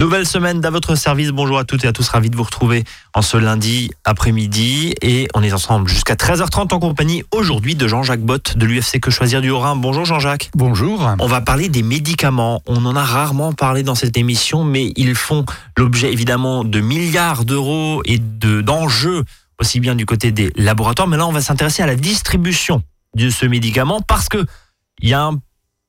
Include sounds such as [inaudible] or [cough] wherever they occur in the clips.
Nouvelle semaine à votre service. Bonjour à toutes et à tous. Ravi de vous retrouver en ce lundi après-midi. Et on est ensemble jusqu'à 13h30 en compagnie aujourd'hui de Jean-Jacques Bott de l'UFC Que Choisir du Haut-Rhin. Bonjour Jean-Jacques. Bonjour. On va parler des médicaments. On en a rarement parlé dans cette émission, mais ils font l'objet évidemment de milliards d'euros et d'enjeux aussi bien du côté des laboratoires. Mais là, on va s'intéresser à la distribution de ce médicament parce que il y a un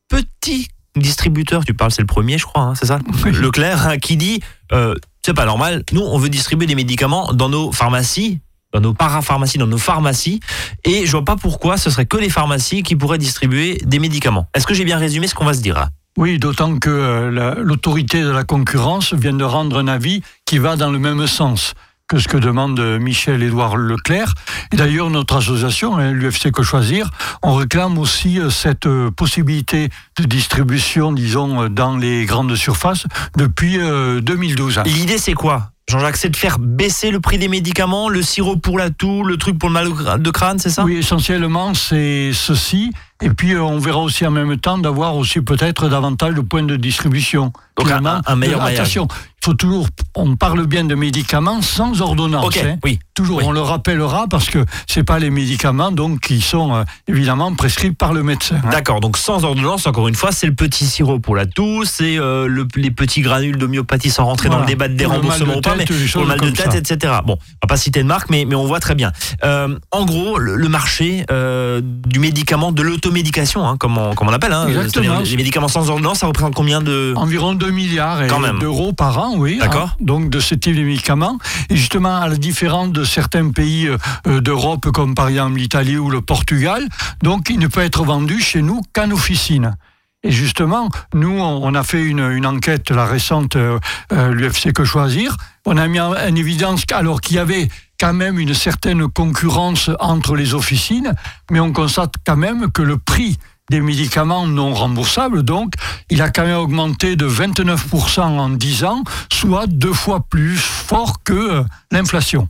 petit distributeur, tu parles, c'est le premier, je crois, hein, c'est ça Leclerc, hein, qui dit euh, c'est pas normal, nous, on veut distribuer des médicaments dans nos pharmacies, dans nos parapharmacies, dans nos pharmacies, et je vois pas pourquoi ce serait que les pharmacies qui pourraient distribuer des médicaments. Est-ce que j'ai bien résumé ce qu'on va se dire oui, d'autant que euh, l'autorité de la concurrence vient de rendre un avis qui va dans le même sens que ce que demande Michel-Édouard Leclerc. Et d'ailleurs, notre association, hein, l'UFC Que Choisir, on réclame aussi euh, cette euh, possibilité de distribution, disons, euh, dans les grandes surfaces depuis 2012. L'idée, c'est quoi? Jean-Jacques, c'est de faire baisser le prix des médicaments, le sirop pour la toux, le truc pour le mal de crâne, c'est ça? Oui, essentiellement, c'est ceci. Et puis, on verra aussi en même temps d'avoir aussi peut-être davantage de points de distribution. Donc, un, meilleur Attention, faut toujours, on parle bien de médicaments sans ordonnance. Hein. oui. Toujours, on le rappellera parce que c'est pas les médicaments donc qui sont euh, évidemment prescrits par le médecin. Hein. D'accord, donc sans ordonnance, encore une fois, c'est le petit sirop pour la toux, c'est euh, les petits granules d'homéopathie sans rentrer dans le débat des remboursements ou pas, mais pour le mal de tête, etc. Bon, on va pas citer de marque, mais, mais on voit très bien. Euh, en gros, le, marché du médicament, de l'automédication, hein, comme, on, comme on appelle, les médicaments sans ordonnance, ça représente combien de Environ 2 milliards d'euros par an, oui. D'accord. Hein, donc de ce type de médicaments. Et justement, à la différence de certains pays euh, d'Europe, comme par exemple l'Italie ou le Portugal, donc il ne peut être vendu chez nous qu'en officine. Et justement, nous, on a fait une, enquête, la récente, euh, euh, l'UFC Que Choisir. On a mis en, évidence alors qu'il y avait quand même une certaine concurrence entre les officines, mais on constate quand même que le prix des médicaments non remboursables. Donc, il a quand même augmenté de 29% en 10 ans, soit deux fois plus fort que euh, l'inflation.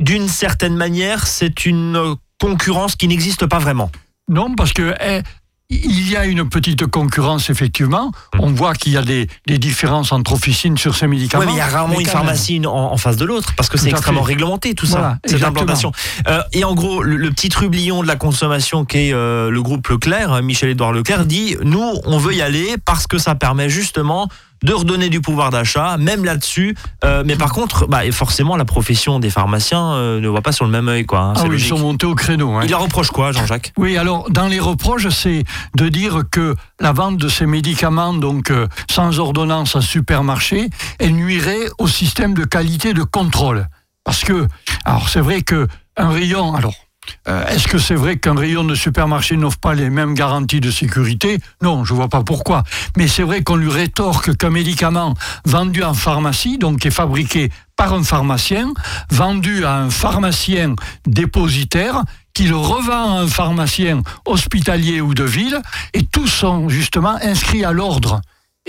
D'une certaine manière, c'est une concurrence qui n'existe pas vraiment. Non, parce que eh, il y a une petite concurrence, effectivement. On voit qu'il y a des, différences entre officines sur ces médicaments. Oui, mais il y a rarement une pharmacie en, face de l'autre, parce que c'est extrêmement réglementé, tout ça, cette implantation. Euh, et en gros, le, petit trublion de la consommation qui est euh, le groupe Leclerc, hein, Michel-Édouard Leclerc, dit, nous, on veut y aller parce que ça permet justement de redonner du pouvoir d'achat, même là-dessus. Euh, mais par contre, bah, forcément, la profession des pharmaciens euh, ne voit pas sur le même œil. Quoi, hein, ah oui, ils sont montés au créneau. Hein. Il leur reproche quoi, Jean-Jacques? Oui, alors, dans les reproches, c'est de dire que la vente de ces médicaments, donc euh, sans ordonnance en supermarché, elle nuirait au système de qualité de contrôle. Parce que, alors c'est vrai que un rayon, alors euh, est-ce que c'est vrai qu'un rayon de supermarché n'offre pas les mêmes garanties de sécurité? Non, je ne vois pas pourquoi. Mais c'est vrai qu'on lui rétorque qu'un médicament vendu en pharmacie, donc qui est fabriqué par un pharmacien, vendu à un pharmacien dépositaire, qui le revend à un pharmacien hospitalier ou de ville, et tous sont justement inscrits à l'ordre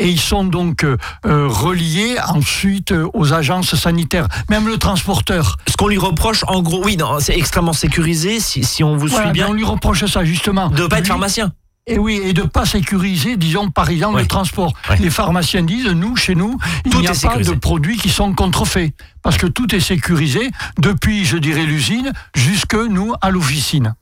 et ils sont donc euh, euh, reliés ensuite euh, aux agences sanitaires, même le transporteur. Ce qu'on lui reproche, en gros, oui, c'est extrêmement sécurisé, si, on vous suit bien. On lui reproche ça, justement. De ne pas être pharmacien. Et oui, et de ne pas sécuriser, disons, par exemple, le transport. Les pharmaciens disent, nous, chez nous, il n'y a pas de produits qui sont contrefaits. Parce que tout est sécurisé, depuis, je dirais, l'usine, jusque nous, à l'officine.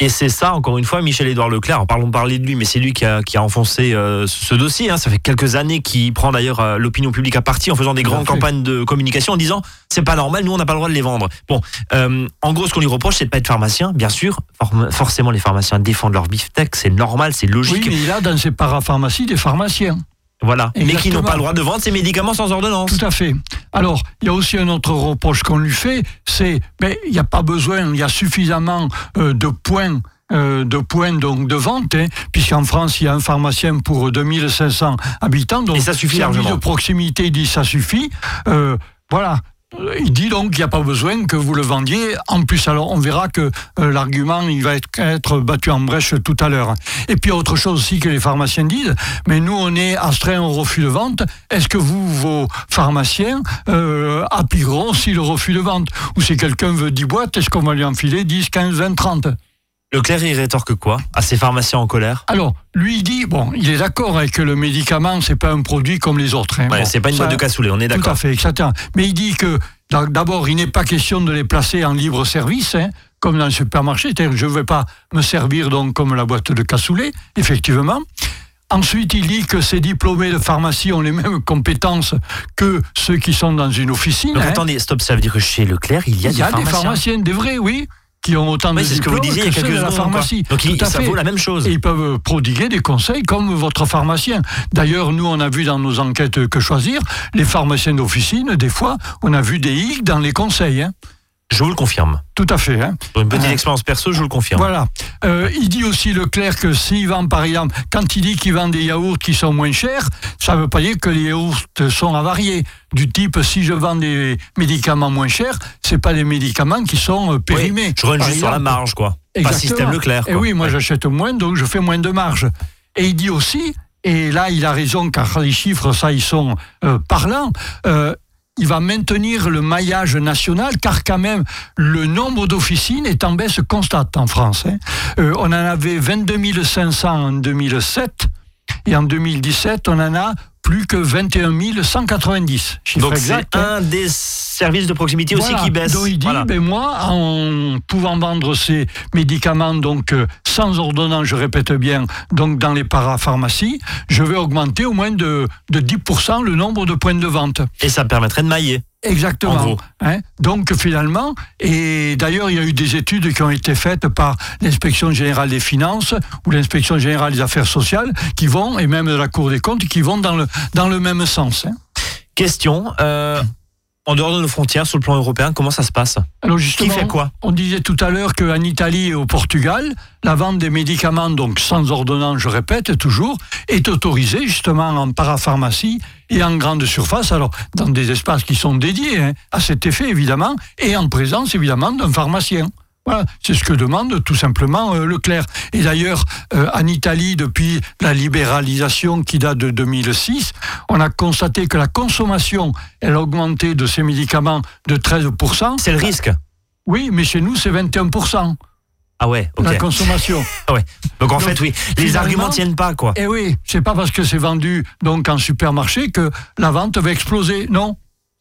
Et c'est ça, encore une fois, Michel-Édouard Leclerc, parlons parler de lui, mais c'est lui qui a, qui a enfoncé euh, ce dossier. Hein. Ça fait quelques années qu'il prend d'ailleurs euh, l'opinion publique à partie en faisant des grandes campagnes de communication en disant c'est pas normal, nous on n'a pas le droit de les vendre. Bon, euh, en gros, ce qu'on lui reproche, c'est de pas être pharmacien, bien sûr. forcément, les pharmaciens défendent leur beefsteak, c'est normal, c'est logique. Oui, mais il a dans ses parapharmacies des pharmaciens. Voilà, mais qui n'ont pas le droit de vendre ces médicaments sans ordonnance. Tout à fait. Alors, il y a aussi un autre reproche qu'on lui fait, c'est, mais il n'y a pas besoin, il y a suffisamment euh, de points euh, de points donc de vente, hein, puisqu'en France il y a un pharmacien pour 2500 habitants, donc Et ça suffit de proximité il dit ça suffit. Euh, voilà, il dit donc qu'il n'y a pas besoin que vous le vendiez. En plus, alors on verra que euh, l'argument il va être, battu en brèche tout à l'heure. Et puis autre chose aussi que les pharmaciens disent, mais nous on est astreint au refus de vente. Est-ce que vous, vos pharmaciens, euh, appuieront si le refus de vente? Ou si quelqu'un veut 10 boîtes, est-ce qu'on va lui enfiler 10, 15, 20, 30 Leclerc, il rétorque quoi à ces pharmaciens en colère Alors, lui, il dit, bon, il est d'accord avec que le médicament, c'est pas un produit comme les autres. Hein. Ouais, Bon, c'est pas une boîte de cassoulet, on est Tout à d'accord. fait, exactement. Mais il dit que d'a- d'abord, il n'est pas question de les placer en libre service, hein, comme dans le supermarché. C'est-à-dire, je ne vais pas me servir donc comme la boîte de cassoulet, effectivement. Ensuite, il dit que ces diplômés de pharmacie ont les mêmes compétences que ceux qui sont dans une officine. Donc hein. attendez, stop, ça veut dire que chez Leclerc, il y a, il y a des pharmaciens, des vrais, oui, qui ont autant Oui, de c'est ce que vous disiez il ceux de la quoi. à ça fait. vaut la même chose. Et ils peuvent prodiguer des conseils comme votre pharmacien. D'ailleurs, nous, on a vu dans nos enquêtes que choisir, les pharmaciens d'officine, des fois, on a vu des hic dans les conseils. hein. Je vous le confirme. Tout à fait. hein. Pour une petite Ah. expérience perso, je vous le confirme. Voilà. Euh, il dit aussi Leclerc que s'il vend, par exemple, quand il dit qu'il vend des yaourts qui sont moins chers, ça ne veut pas dire que les yaourts sont avariés. Du type, si je vends des médicaments moins chers, c'est pas des médicaments qui sont euh, périmés. Oui, je Par juste sur la marge, quoi. Pas Exactement. système Leclerc. Et oui, moi Ouais. j'achète moins, donc je fais moins de marge. Et il dit aussi, et là il a raison car les chiffres, ça, ils sont euh, parlants, euh, il va maintenir le maillage national car quand même le nombre d'officines est en baisse constante en France. hein. Euh, on en avait 22 500 en 2007 et en 2017 on en a plus que 21 190. Chiffre Donc c'est hein. un des services de proximité aussi qui baisse. Donc il dit, Voilà. ben moi, en pouvant vendre ces médicaments donc euh, sans ordonnance, je répète bien, donc dans les parapharmacies, je vais augmenter au moins de, de 10% le nombre de points de vente. Et ça permettrait de mailler. En Exactement. Hein. Donc finalement, et d'ailleurs il y a eu des études qui ont été faites par l'inspection générale des finances ou l'inspection générale des affaires sociales qui vont, et même de la Cour des comptes, qui vont dans le, dans le même sens. hein. Question, euh, en dehors de nos frontières, sur le plan européen, comment ça se passe? Alors Qui justement, fait quoi? On disait tout à l'heure qu'en Italie et au Portugal, la vente des médicaments, donc sans ordonnance, je répète toujours, est autorisée justement en parapharmacie et en grande surface, alors dans des espaces qui sont dédiés hein, à cet effet évidemment, et en présence évidemment d'un pharmacien. Voilà, c'est ce que demande tout simplement euh, Leclerc. Et d'ailleurs, euh, en Italie, depuis la libéralisation qui date de 2006, on a constaté que la consommation, elle a augmenté de ces médicaments de 13%. C'est le risque. Oui, mais chez nous, c'est 21%, Ah ouais, ok. la consommation. [laughs] Donc en Donc, fait, oui, les arguments tiennent pas, quoi. Et oui, c'est pas parce que c'est vendu donc en supermarché que la vente va exploser. Non.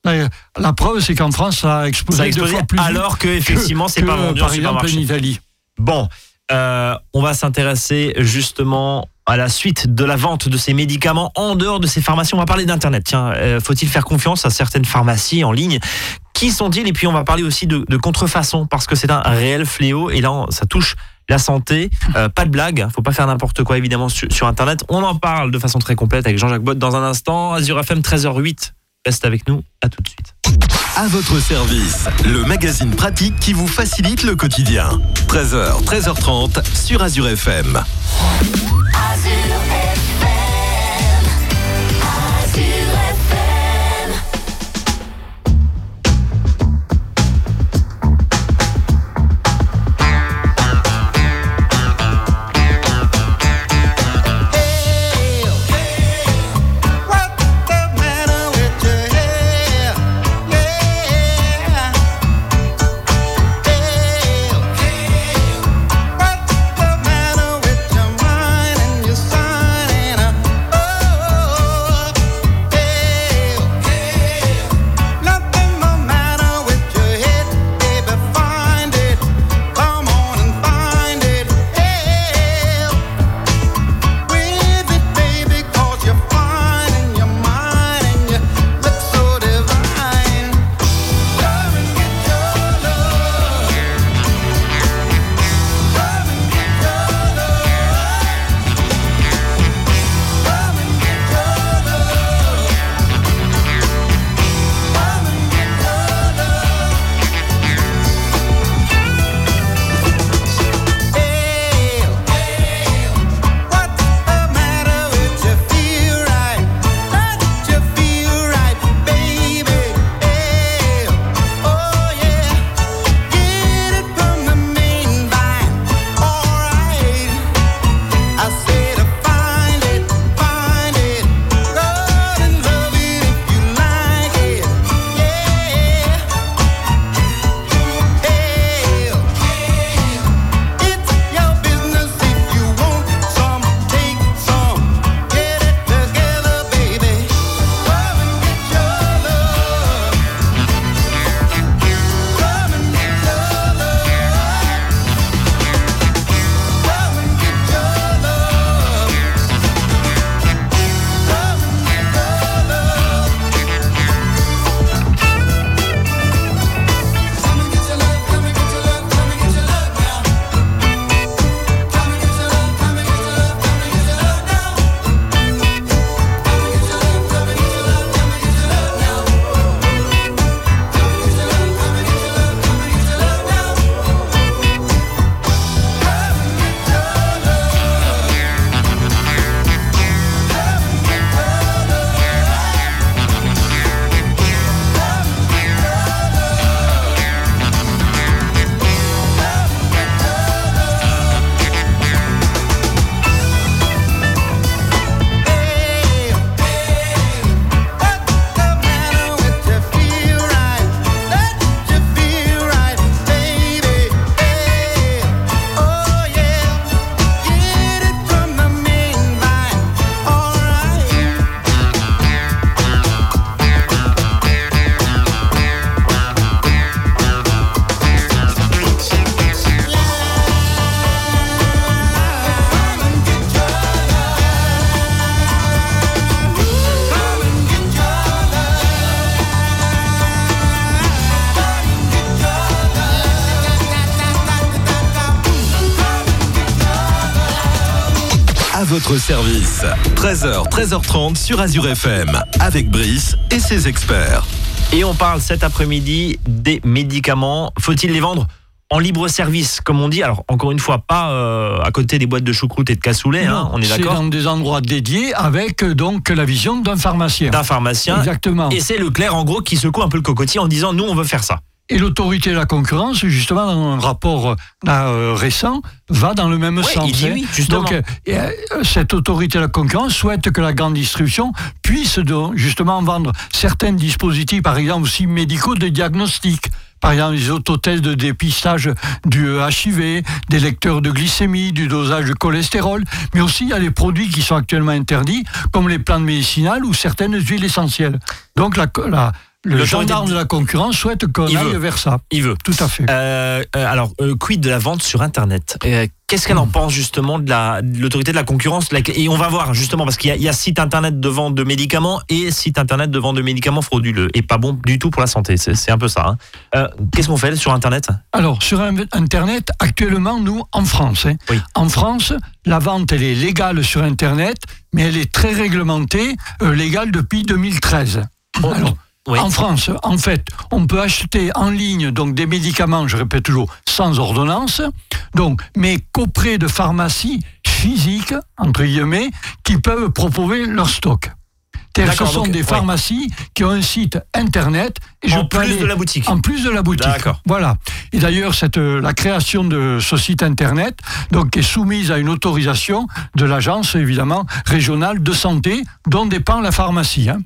La, preuve, c'est qu'en France, ça a explosé, Ça a deux explosé fois plus vite alors que effectivement, c'est pas vendu en exemple, en supermarché. Italie. Bon, euh, on va s'intéresser justement à la suite de la vente de ces médicaments en dehors de ces pharmacies. On va parler d'Internet. Tiens, euh, faut-il faire confiance à certaines pharmacies en ligne? Qui sont-ils? Et puis on va parler aussi de, de contrefaçon parce que c'est un réel fléau et là, ça touche la santé. Euh, pas de blague, hein. faut pas faire n'importe quoi évidemment sur, sur Internet. On en parle de façon très complète avec Jean-Jacques Bott dans un instant. Azure FM 13h08. Reste avec nous. À tout de suite. À votre service, le magazine pratique qui vous facilite le quotidien. 13h, 13h30 sur Azure FM. Service. 13h, 13h30 sur Azure FM, avec Brice et ses experts. Et on parle cet après-midi des médicaments. Faut-il les vendre en libre service, comme on dit? Alors, encore une fois, pas euh, à côté des boîtes de choucroute et de cassoulet, hein, Non, on est C'est d'accord? dans des endroits dédiés avec euh, donc la vision d'un pharmacien. D'un pharmacien. Exactement. Et c'est Leclerc, en gros, qui secoue un peu le cocotier en disant Nous, on veut faire ça. Et l'autorité de la concurrence, justement, dans un rapport euh, euh, récent, va dans le même Ouais, sens. il dit hein. oui, justement. Donc, euh, et, cette autorité de la concurrence souhaite que la grande distribution puisse justement vendre certains dispositifs, par exemple aussi médicaux de diagnostic. Par exemple, les autotests de dépistage du HIV, des lecteurs de glycémie, du dosage de cholestérol, mais aussi il y a les produits qui sont actuellement interdits, comme les plantes médicinales ou certaines huiles essentielles. Donc la, la- le L'autorité gendarme de- la concurrence souhaite qu'on Il aille veut. vers ça. Il veut. Tout à fait. Euh, euh, alors, euh, quid de la vente sur Internet? Euh, Qu'est-ce qu'elle en pense justement de la- de l'autorité de la concurrence? Et on va voir justement, parce qu'il y, a- il y a site Internet de vente de médicaments et site Internet de vente de médicaments frauduleux. Et pas bon du tout pour la santé. C'est un peu ça. hein. Qu'est-ce qu'on fait sur Internet? Alors, sur Internet, actuellement, nous, en France, hein, Oui. en France, la vente, elle est légale sur Internet, mais elle est très réglementée, légale depuis 2013. Oh, Alors, oui. En France, en fait, on peut acheter en ligne donc des médicaments, je répète toujours, sans ordonnance, donc, mais qu'auprès de pharmacies physiques, entre guillemets, qui peuvent proposer leur stock. Ce sont donc, des ouais. pharmacies qui ont un site internet. Et En plus aller- de la boutique. En plus de la boutique. D'accord. Voilà. Et d'ailleurs, cette, euh, la création de ce site internet donc, est soumise à une autorisation de l'agence, évidemment, régionale de santé, dont dépend la pharmacie. hein.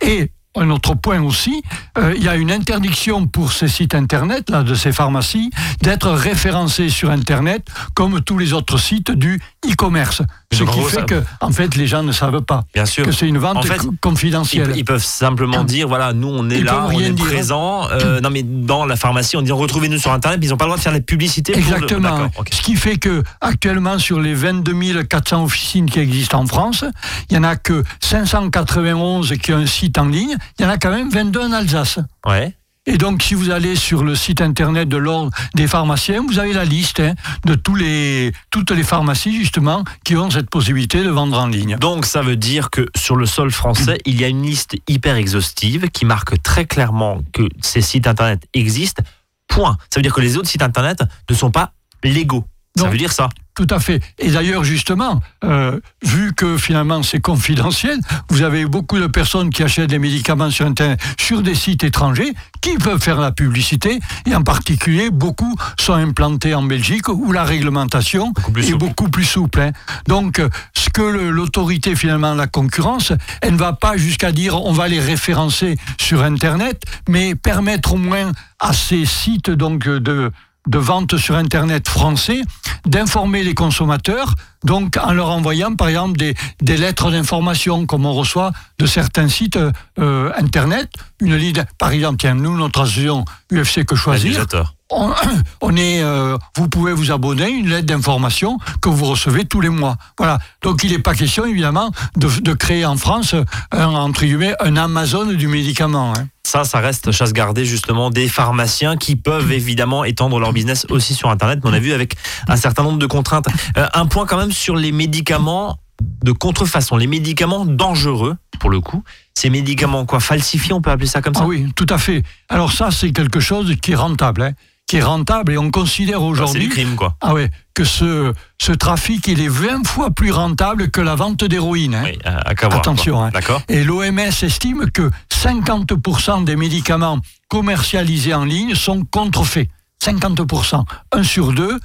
Et un autre point aussi, euh, il y a une interdiction pour ces sites internet, là, de ces pharmacies, d'être référencés sur internet comme tous les autres sites du e-commerce. Ce qui fait que, en fait, les gens ne savent pas Bien sûr. que c'est une vente En fait, co- Ils, confidentielle. ils peuvent simplement dire voilà, nous on est Ils là, on est dire. présent. Euh, non mais dans la pharmacie, on dit retrouvez-nous sur internet, ils n'ont pas le droit de faire la publicité. le- Exactement. Ce qui fait que actuellement sur les 22 400 officines qui existent en France, il y en a que 591 qui ont un site en ligne. Il y en a quand même 22 en Alsace. Ouais. Et donc, si vous allez sur le site internet de l'ordre des pharmaciens, vous avez la liste hein, de tous les, toutes les pharmacies, justement, qui ont cette possibilité de vendre en ligne. Donc ça veut dire que sur le sol français, il y a une liste hyper exhaustive qui marque très clairement que ces sites internet existent. Point. Ça veut dire que les autres sites internet ne sont pas légaux. Ça Non. veut dire ça. Tout à fait. Et d'ailleurs, justement, euh, vu que finalement c'est confidentiel, vous avez beaucoup de personnes qui achètent des médicaments sur Internet, sur des sites étrangers, qui peuvent faire la publicité. Et en particulier, beaucoup sont implantés en Belgique où la réglementation est beaucoup plus souple. hein. Donc, euh, ce que l'autorité, finalement, la concurrence, elle ne va pas jusqu'à dire on va les référencer sur Internet, mais permettre au moins à ces sites donc de de vente sur Internet français, d'informer les consommateurs, donc en leur envoyant par exemple des, des lettres d'information comme on reçoit de certains sites euh, Internet, une ligne, par exemple, tiens, nous, notre association UFC Que Choisir. On, [coughs] on est, euh, vous pouvez vous abonner, une lettre d'information que vous recevez tous les mois. Voilà. Donc il n'est pas question évidemment de, de créer en France un, entre guillemets, un Amazon du médicament. hein. Ça, ça reste chasse gardée justement des pharmaciens qui peuvent évidemment étendre leur business aussi sur Internet. Mais on a vu avec un certain nombre de contraintes. Euh, un point quand même sur les médicaments de contrefaçon, les médicaments dangereux pour le coup. Ces médicaments quoi falsifiés, on peut appeler ça comme ça? Ah oui, tout à fait. Alors ça, c'est quelque chose qui est rentable, hein, qui est rentable et on considère C'est aujourd'hui crime quoi. ah ouais, que ce, ce trafic, il est 20 fois plus rentable que la vente d'héroïne. hein. Oui, à, Attention, hein. D'accord. Et l'OMS estime que 50% des médicaments commercialisés en ligne sont contrefaits. 50%, un sur deux.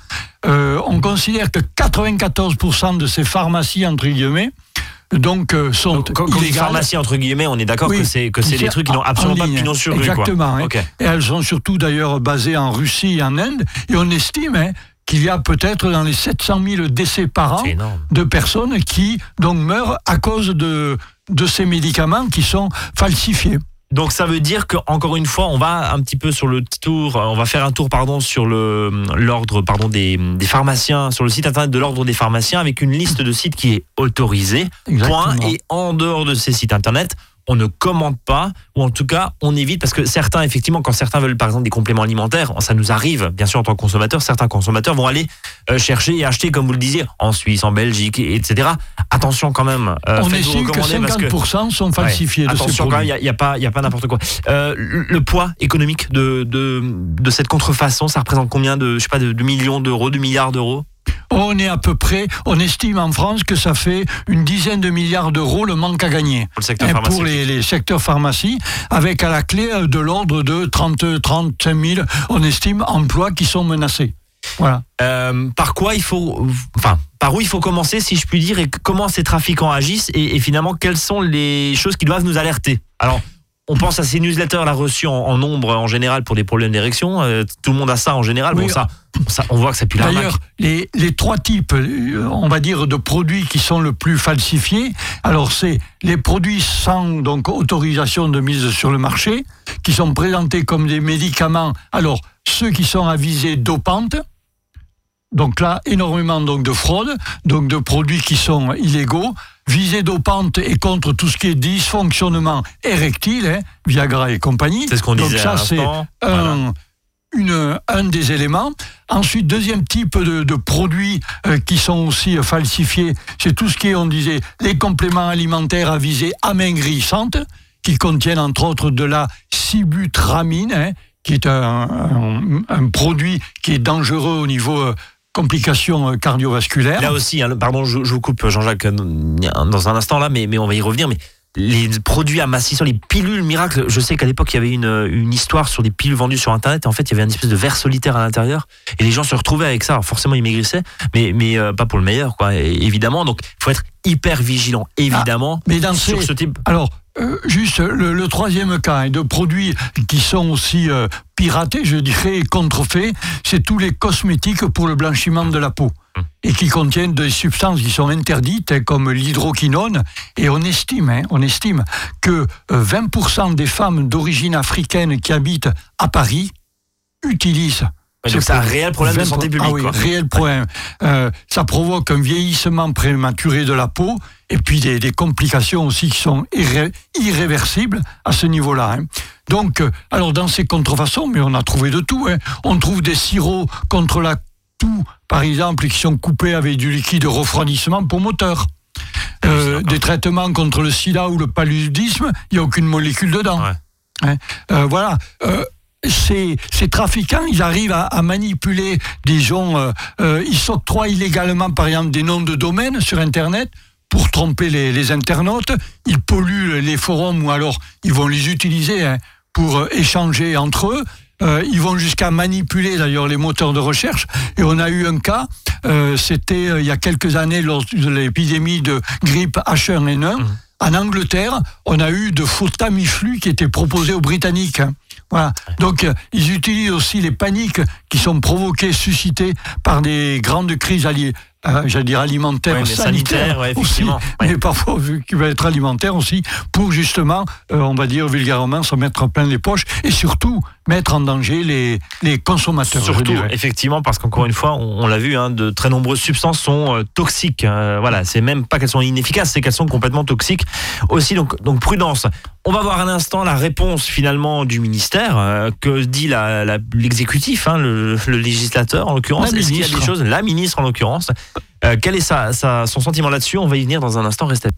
Euh, on considère que 94% de ces pharmacies, entre guillemets, donc, euh, sont dit illégales. pharmacie entre guillemets, on est d'accord Oui. que c'est que c'est des trucs qui n'ont En- en absolument pas de pignon sur rue Exactement. hein. Et elles sont surtout d'ailleurs basées en Russie et en Inde. Et on estime hein, qu'il y a peut-être dans les 700 000 décès par an de personnes qui donc meurent à cause de, de ces médicaments qui sont falsifiés. Donc ça veut dire que encore une fois, on va un petit peu sur le tour, on va faire un tour pardon sur le l'ordre pardon des, des pharmaciens sur le site internet de l'ordre des pharmaciens avec une liste de sites qui est autorisée. Exactement. Point. Et en dehors de ces sites internet, on ne commande pas, ou en tout cas, on évite, parce que certains, effectivement, quand certains veulent, par exemple, des compléments alimentaires, ça nous arrive, bien sûr, en tant que consommateur, certains consommateurs vont aller euh, chercher et acheter, comme vous le disiez, en Suisse, en Belgique, et- etc. Attention quand même. euh, On estime que recommander parce que- 50% sont falsifiés Ouais, de Attention quand même, il n'y a, pas, il y a pas n'importe quoi. Euh, le le poids économique de, de, de cette contrefaçon, ça représente combien de, je sais pas, de, de millions d'euros, de milliards d'euros? On est à peu près, on estime en France que ça fait une dizaine de milliards d'euros le manque à gagner. pour le secteur Hein, pour les, les secteurs pharmacie, avec à la clé euh, de l'ordre de 30, 35 000, on estime, emplois qui sont menacés. Voilà. Euh, par quoi il faut, enfin, par où il faut commencer, si je puis dire, et comment ces trafiquants agissent, et, et finalement, quelles sont les choses qui doivent nous alerter? Alors, on pense à ces newsletters là reçus en, en nombre en général pour des problèmes d'érection. euh, tout le monde a ça en général. Oui. Bon, ça, ça, on voit que ça pue l'arnaque. D'ailleurs, les, les trois types, euh, on va dire, de produits qui sont le plus falsifiés, alors c'est les produits sans donc autorisation de mise sur le marché, qui sont présentés comme des médicaments. Alors, ceux qui sont à visée dopante, donc là, énormément donc de fraude, donc de produits qui sont illégaux. Visée dopante et contre tout ce qui est dysfonctionnement érectile, hein, Viagra et compagnie. C'est ce qu'on Donc disait ça, à c'est un, Voilà. une- un des éléments. Ensuite, deuxième type de, de produits euh, qui sont aussi euh, falsifiés, c'est tout ce qui est, on disait, les compléments alimentaires à visée amaigrissante, qui contiennent entre autres de la sibutramine, hein, qui est un, un- un produit qui est dangereux au niveau euh, complications euh, cardiovasculaires. Là aussi, hein, pardon, je, je vous coupe, Jean-Jacques, euh, dans un instant là, mais, mais on va y revenir. Mais les produits amincissants, les pilules miracles, je sais qu'à l'époque, il y avait une, une histoire sur des pilules vendues sur Internet. Et en fait, il y avait une espèce de verre solitaire à l'intérieur. Et les gens se retrouvaient avec ça. Alors, forcément, ils maigrissaient, mais, mais euh, pas pour le meilleur, quoi. Évidemment, donc, il faut être hyper vigilant, évidemment, mais dans sur ces- ce type. Alors, euh, juste le, le troisième cas hein, de produits qui sont aussi euh, piratés, je dirais, et contrefaits, c'est tous les cosmétiques pour le blanchiment de la peau et qui contiennent des substances qui sont interdites, hein, comme l'hydroquinone. Et on estime, hein, on estime que euh, 20% des femmes d'origine africaine qui habitent à Paris utilisent C'est un réel problème de 20 santé publique, Ah oui, quoi. réel problème. Euh, ça provoque un vieillissement prématuré de la peau et puis des, des complications aussi qui sont irré- irréversibles à ce niveau-là. hein. Donc, euh, alors dans ces contrefaçons, mais on a trouvé de tout. hein. On trouve des sirops contre la toux, par exemple, qui sont coupés avec du liquide de refroidissement pour moteur. Euh, des traitements contre le sida ou le paludisme, il n'y a aucune molécule dedans. Ouais. Hein. Euh, voilà. Ces, ces trafiquants, ils arrivent à, à manipuler des gens, euh, euh, ils s'octroient illégalement, par exemple, des noms de domaine sur Internet pour tromper les, les internautes. Ils polluent les forums ou alors ils vont les utiliser hein, pour euh, échanger entre eux. Euh, ils vont jusqu'à manipuler d'ailleurs les moteurs de recherche. Et on a eu un cas, euh, c'était euh, il y a quelques années lors de l'épidémie de grippe H1N1. En Angleterre, on a eu de faux Tamiflu qui étaient proposés aux Britanniques. Voilà. Donc, euh, ils utilisent aussi les paniques qui sont provoquées, suscitées par des grandes crises alliées. euh, j'allais dire Ouais, ouais, aussi. Ouais. mais parfois vu qu'il va être alimentaire aussi, pour justement, euh, on va dire vulgairement, se mettre plein les poches et surtout mettre en danger les, les consommateurs. Surtout, effectivement, parce qu'encore une fois, on, on l'a vu, hein, de très nombreuses substances sont euh, toxiques. Euh, voilà, c'est même pas qu'elles sont inefficaces, c'est qu'elles sont complètement toxiques aussi. Donc, donc prudence. On va voir un instant la réponse finalement du ministère. euh, que dit la- la- l'exécutif, hein, le, le législateur en l'occurrence La Est-ce qu'il y a des ministre. choses? La ministre en l'occurrence. Euh, quel est sa, sa- son sentiment là-dessus? On va y venir dans un instant. Restez.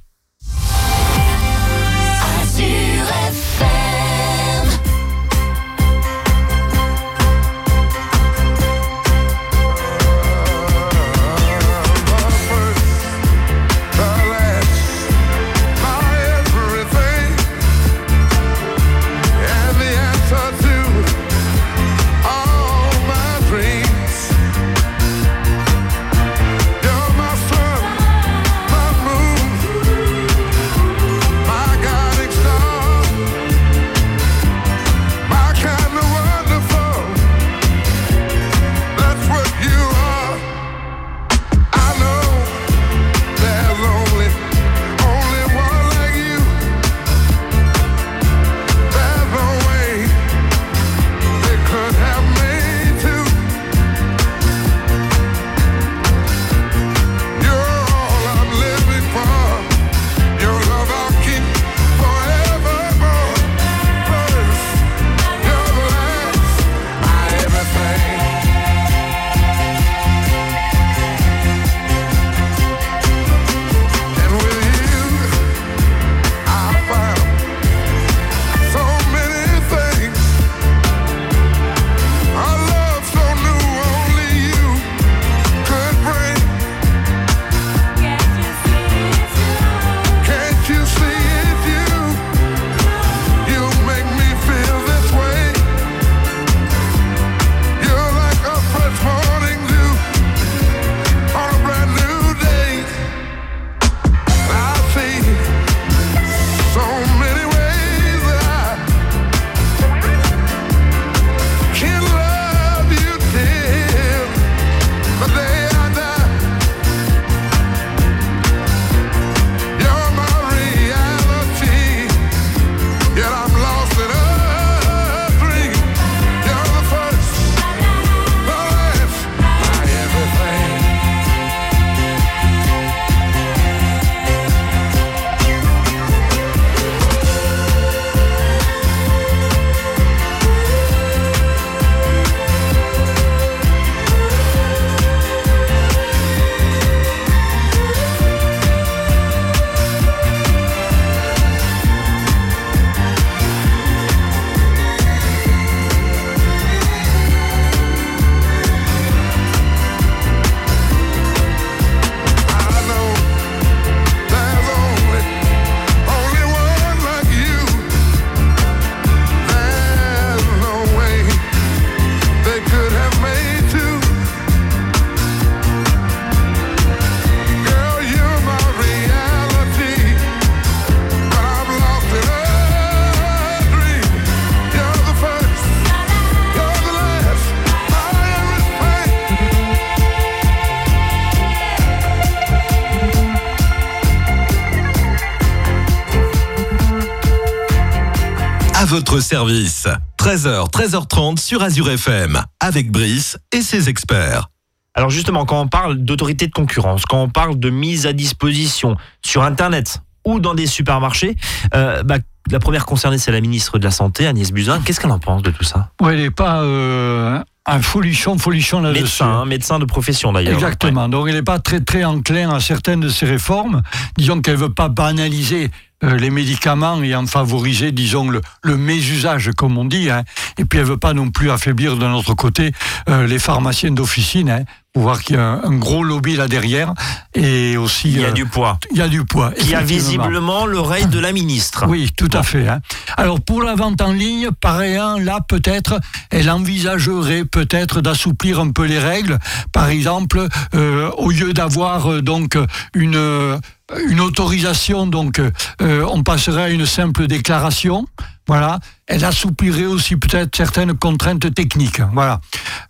Votre service. 13h, 13h30 sur Azure FM, avec Brice et ses experts. Alors justement, quand on parle d'autorité de concurrence, quand on parle de mise à disposition sur Internet ou dans des supermarchés, euh, bah, la première concernée, c'est la ministre de la Santé, Agnès Buzyn. Qu'est-ce qu'elle en pense de tout ça? Ouais, il n'est pas euh, un folichon, folichon là-dessus. Médecin, hein, médecin de profession d'ailleurs. Exactement. Donc il n'est pas très très enclin à certaines de ces réformes. Disons qu'elle veut pas banaliser euh, les médicaments et en favoriser, disons, le, le mésusage, comme on dit. hein. Et puis elle veut pas non plus affaiblir de notre côté euh, les pharmaciens d'officine. Hein, pour voir qu'il y a un, un gros lobby là derrière. Et aussi... Il y a euh, du poids. il y a du poids. Qui a effectivement. visiblement l'oreille de la ministre. Oui, tout à fait. hein. Alors pour la vente en ligne, pareil, là peut-être, elle envisagerait peut-être d'assouplir un peu les règles. Par exemple, euh, au lieu d'avoir donc une une autorisation, donc euh, on passerait à une simple déclaration. Voilà, elle assouplirait aussi peut-être certaines contraintes techniques. Voilà,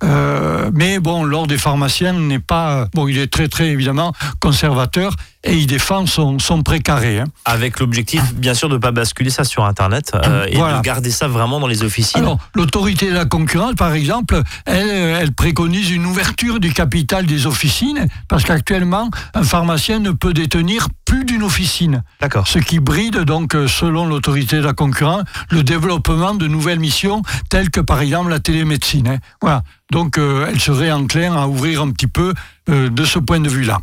Euh, mais bon, l'ordre des pharmaciens n'est pas bon. Il est très très évidemment conservateur et il défend son son précaré. hein. Avec l'objectif, bien sûr, de ne pas basculer ça sur Internet euh, et Voilà. de garder ça vraiment dans les officines. Alors, l'autorité de la concurrence, par exemple, elle, elle préconise une ouverture du capital des officines, parce qu'actuellement, un pharmacien ne peut détenir plus d'une officine, D'accord. ce qui bride, donc, selon l'autorité de la concurrence, le développement de nouvelles missions, telles que, par exemple, la télémédecine. hein. Voilà. Donc, euh, elle serait enclin à ouvrir un petit peu euh, de ce point de vue-là.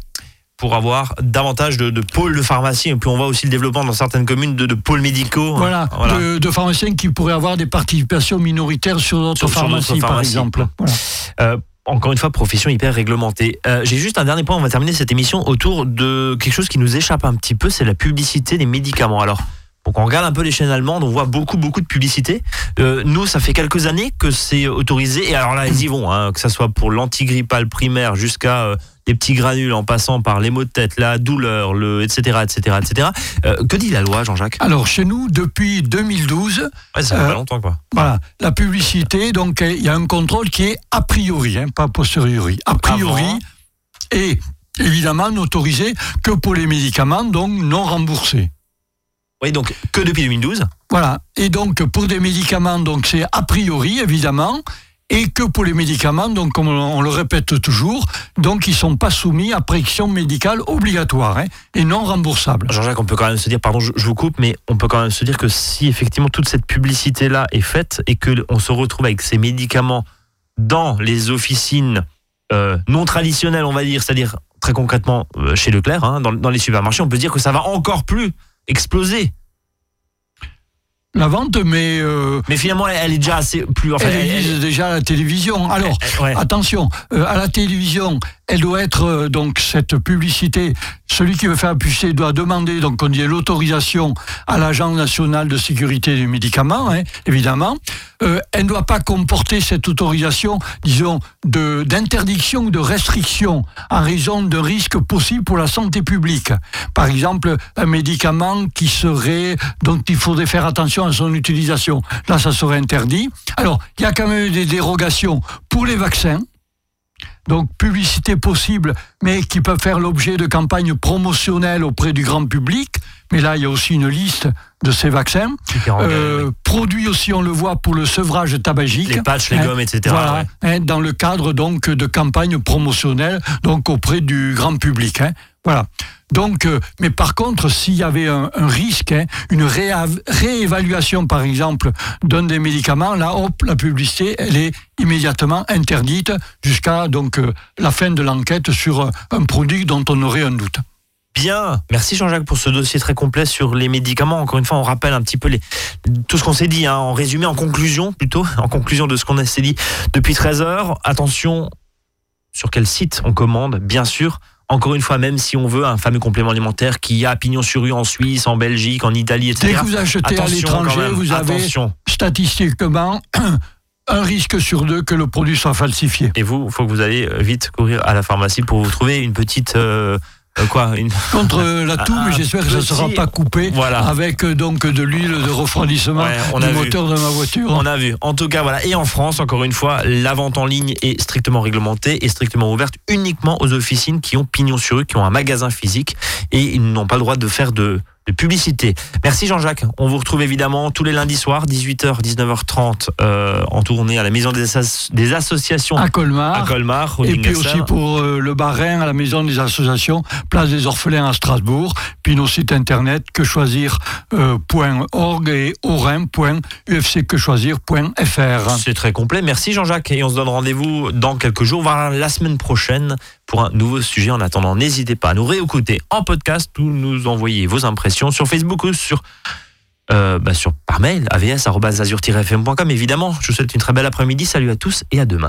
Pour avoir davantage de, de pôles de pharmacie. Et puis on voit aussi le développement dans certaines communes de, de pôles médicaux. Voilà, Voilà. De, de pharmaciens qui pourraient avoir des participations minoritaires sur d'autres pharmacies, par pharmacies. exemple. Voilà. Euh, encore une fois, profession hyper réglementée. Euh, J'ai juste un dernier point, on va terminer cette émission autour de quelque chose qui nous échappe un petit peu, c'est la publicité des médicaments. Alors, donc on regarde un peu les chaînes allemandes, on voit beaucoup, beaucoup de publicité. Euh, nous, ça fait quelques années que c'est autorisé, et alors là, ils y vont, hein, que ça soit pour l'antigrippal primaire jusqu'à euh, les petits granules, en passant par les maux de tête, la douleur, le etc., etc., etc. Euh, que dit la loi, Jean-Jacques? Alors, chez nous, depuis 2012, Ouais, ça fait Euh, pas longtemps, quoi. Voilà, la publicité, donc euh, il y a un contrôle qui est a priori, hein, pas a posteriori. A priori, Avant. et évidemment n'autorisé que pour les médicaments, donc non remboursés. Oui, donc que depuis 2012. Voilà, et donc pour des médicaments, donc c'est a priori, évidemment, et que pour les médicaments, donc comme on le répète toujours, donc ils sont pas soumis à prescription médicale obligatoire hein, et non remboursables. Jean-Jacques, on peut quand même se dire, pardon, je, je vous coupe, mais on peut quand même se dire que si effectivement toute cette publicité-là est faite et que on se retrouve avec ces médicaments dans les officines euh, non traditionnelles, on va dire, c'est-à-dire très concrètement euh, chez Leclerc, hein, dans, dans les supermarchés, on peut se dire que ça va encore plus exploser. La vente, mais euh, Mais finalement, elle, est déjà assez plus. Enfin, elle elle- déjà à la télévision. Alors, ouais. Attention, euh, à la télévision, elle doit être euh, donc cette publicité. Celui qui veut faire publicité doit demander donc on dit l'autorisation à l'agence nationale de sécurité des médicaments, hein, évidemment. Elle ne doit pas comporter cette autorisation, disons, de d'interdiction ou de restriction en raison de risques possibles pour la santé publique. Par exemple, un médicament qui serait dont il faudrait faire attention à son utilisation. Là, ça serait interdit. Alors, il y a quand même des dérogations pour les vaccins. Donc, publicité possible, mais qui peuvent faire l'objet de campagnes promotionnelles auprès du grand public. Mais là, il y a aussi une liste de ces vaccins. Euh, oui. Produits aussi, on le voit, pour le sevrage tabagique. Les patchs, les Hein, gommes, etc. Voilà, ouais. hein, dans le cadre donc de campagnes promotionnelles, donc auprès du grand public. hein. Voilà. Donc, euh, mais par contre, s'il y avait un, risque, hein, une réévaluation, par exemple, d'un des médicaments, là, hop, la publicité, elle est immédiatement interdite jusqu'à donc euh, la fin de l'enquête sur euh, un produit dont on aurait un doute. Bien, merci Jean-Jacques pour ce dossier très complet sur les médicaments. Encore une fois, on rappelle un petit peu tout ce qu'on s'est dit, hein, en résumé, en conclusion plutôt, [laughs] en conclusion de ce qu'on s'est dit depuis 13 heures. Attention, sur quel site on commande, bien sûr. Encore une fois, même si on veut un fameux complément alimentaire qui a pignon sur rue en Suisse, en Belgique, en Italie, etc. Dès que vous achetez à Attention l'étranger, vous avez attention. statistiquement [clears throat] un risque sur deux que le produit soit falsifié. Et vous, il faut que vous allez vite courir à la pharmacie pour vous trouver une petite euh, euh, quoi, une contre euh, la toux, Un mais j'espère que ça ne sera pas coupé Voilà. avec euh, donc de l'huile de refroidissement Ouais, on du a vu. moteur de ma voiture. On a vu. En tout cas, voilà. Et en France, encore une fois, la vente en ligne est strictement réglementée et strictement ouverte uniquement aux officines qui ont pignon sur rue, qui ont un magasin physique et ils n'ont pas le droit de faire de de publicité. Merci Jean-Jacques. On vous retrouve évidemment tous les lundis soirs, 18h, 19h30, euh, en tournée à la Maison des, As- des Associations À Colmar. à Colmar. au Et puis aussi pour euh, le Barin à la Maison des Associations, Place des Orphelins à Strasbourg, puis nos sites internet quechoisir.org et orin.ufcquechoisir.fr. C'est très complet. Merci Jean-Jacques. Et on se donne rendez-vous dans quelques jours, voire la semaine prochaine, pour un nouveau sujet. En attendant, n'hésitez pas à nous réécouter en podcast ou nous envoyer vos impressions sur Facebook ou sur, euh, bah, par mail avs.azur-fm.com. Évidemment, je vous souhaite une très belle après-midi. Salut à tous et à demain.